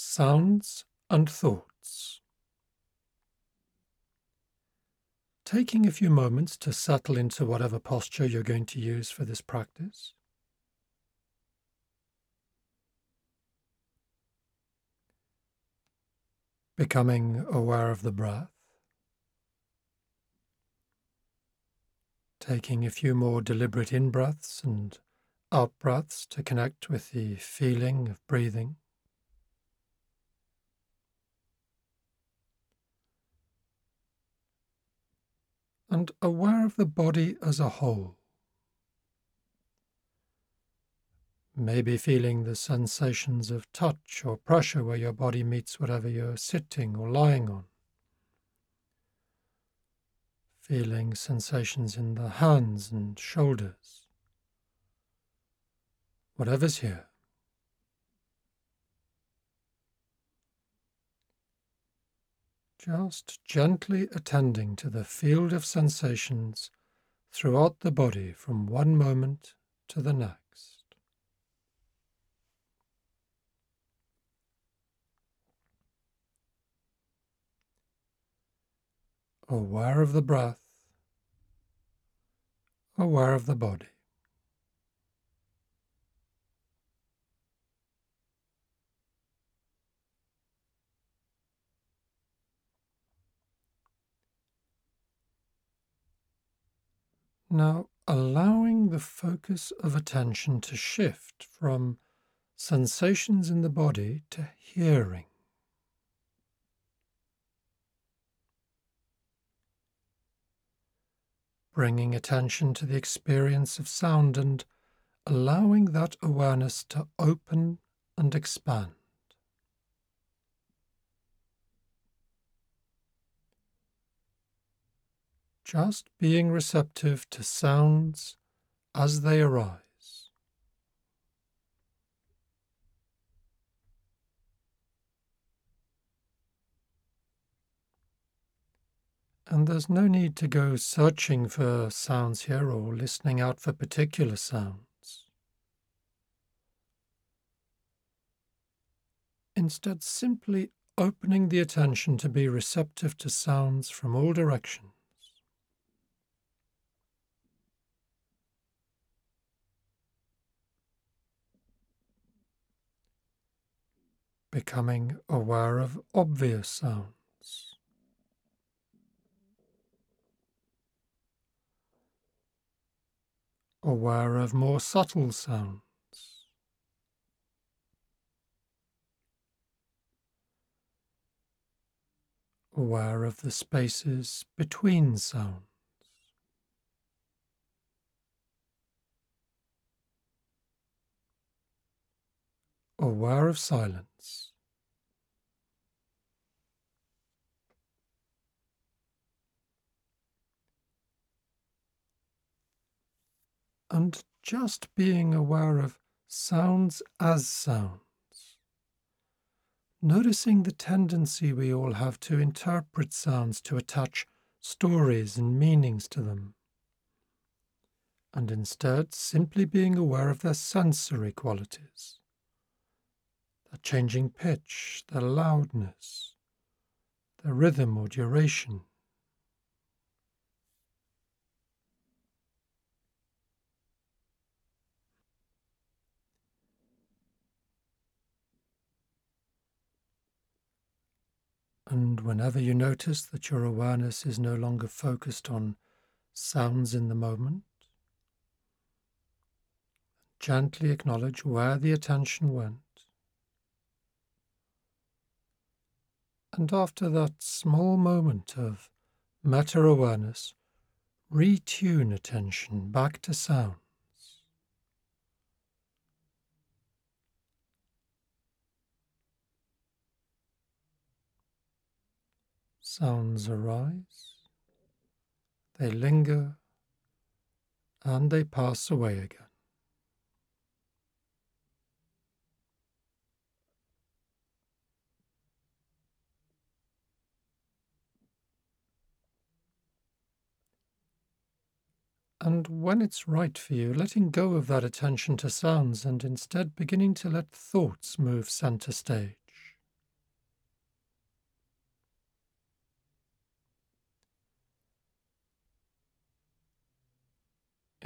Sounds and Thoughts. Taking a few moments to settle into whatever posture you're going to use for this practice. Becoming aware of the breath. Taking a few more deliberate in breaths and out breaths to connect with the feeling of breathing. And aware of the body as a whole. Maybe feeling the sensations of touch or pressure where your body meets whatever you're sitting or lying on. Feeling sensations in the hands and shoulders. Whatever's here. Just gently attending to the field of sensations throughout the body from one moment to the next. Aware of the breath, aware of the body. Now, allowing the focus of attention to shift from sensations in the body to hearing. Bringing attention to the experience of sound and allowing that awareness to open and expand. Just being receptive to sounds as they arise. And there's no need to go searching for sounds here or listening out for particular sounds. Instead, simply opening the attention to be receptive to sounds from all directions. Becoming aware of obvious sounds. Aware of more subtle sounds. Aware of the spaces between sounds. aware of silence. And just being aware of sounds as sounds. Noticing the tendency we all have to interpret sounds to attach stories and meanings to them. And instead, simply being aware of their sensory qualities their changing pitch, their loudness, their rhythm or duration. And whenever you notice that your awareness is no longer focused on sounds in the moment, gently acknowledge where the attention went And after that small moment of meta awareness, retune attention back to sounds. Sounds arise, they linger, and they pass away again. And when it's right for you, letting go of that attention to sounds and instead beginning to let thoughts move center stage.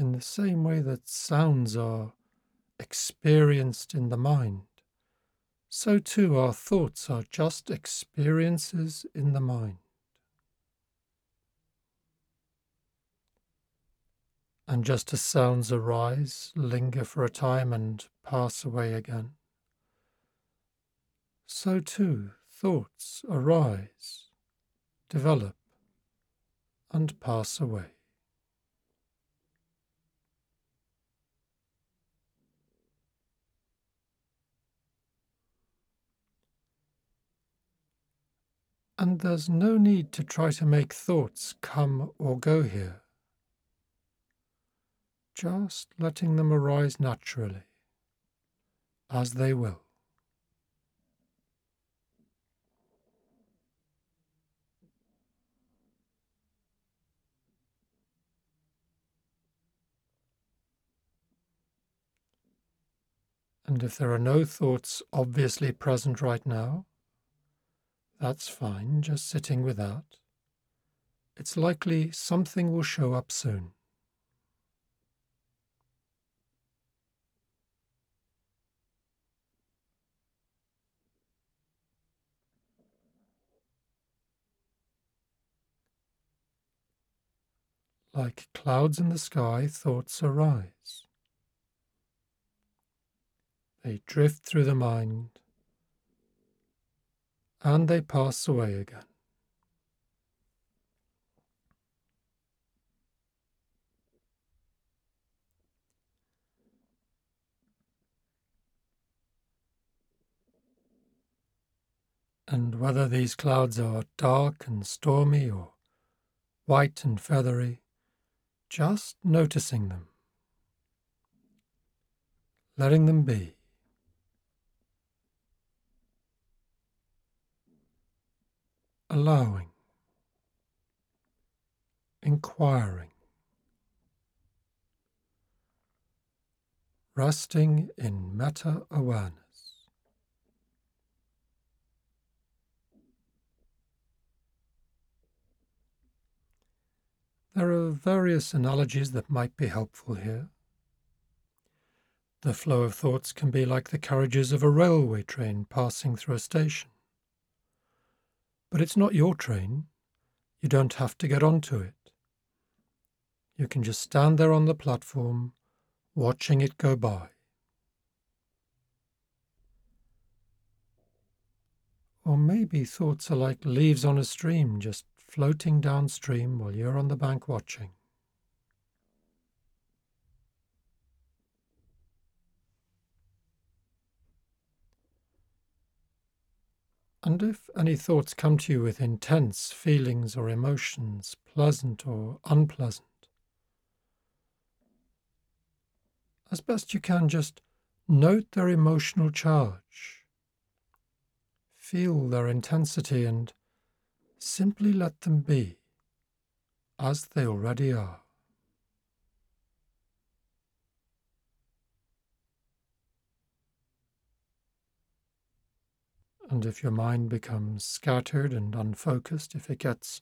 In the same way that sounds are experienced in the mind, so too our thoughts are just experiences in the mind. And just as sounds arise, linger for a time, and pass away again, so too thoughts arise, develop, and pass away. And there's no need to try to make thoughts come or go here just letting them arise naturally, as they will. And if there are no thoughts obviously present right now, that's fine, just sitting with that. It's likely something will show up soon. Like clouds in the sky, thoughts arise. They drift through the mind and they pass away again. And whether these clouds are dark and stormy or white and feathery, just noticing them, letting them be. Allowing, inquiring, resting in meta awareness. There are various analogies that might be helpful here. The flow of thoughts can be like the carriages of a railway train passing through a station. But it's not your train. You don't have to get onto it. You can just stand there on the platform, watching it go by. Or maybe thoughts are like leaves on a stream, just floating downstream while you're on the bank watching. And if any thoughts come to you with intense feelings or emotions, pleasant or unpleasant, as best you can, just note their emotional charge. Feel their intensity and Simply let them be as they already are. And if your mind becomes scattered and unfocused, if it gets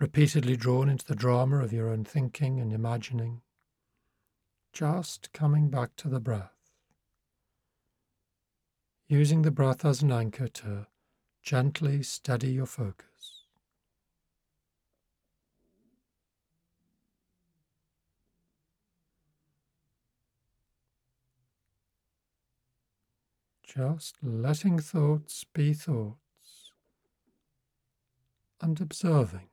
repeatedly drawn into the drama of your own thinking and imagining, just coming back to the breath, using the breath as an anchor to gently steady your focus. Just letting thoughts be thoughts and observing.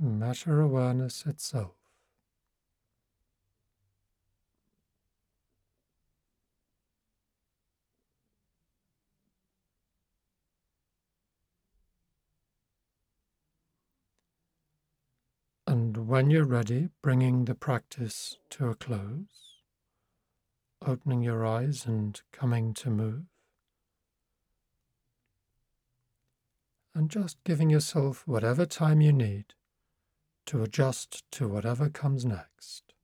Meta awareness itself. And when you're ready, bringing the practice to a close opening your eyes and coming to move. And just giving yourself whatever time you need to adjust to whatever comes next.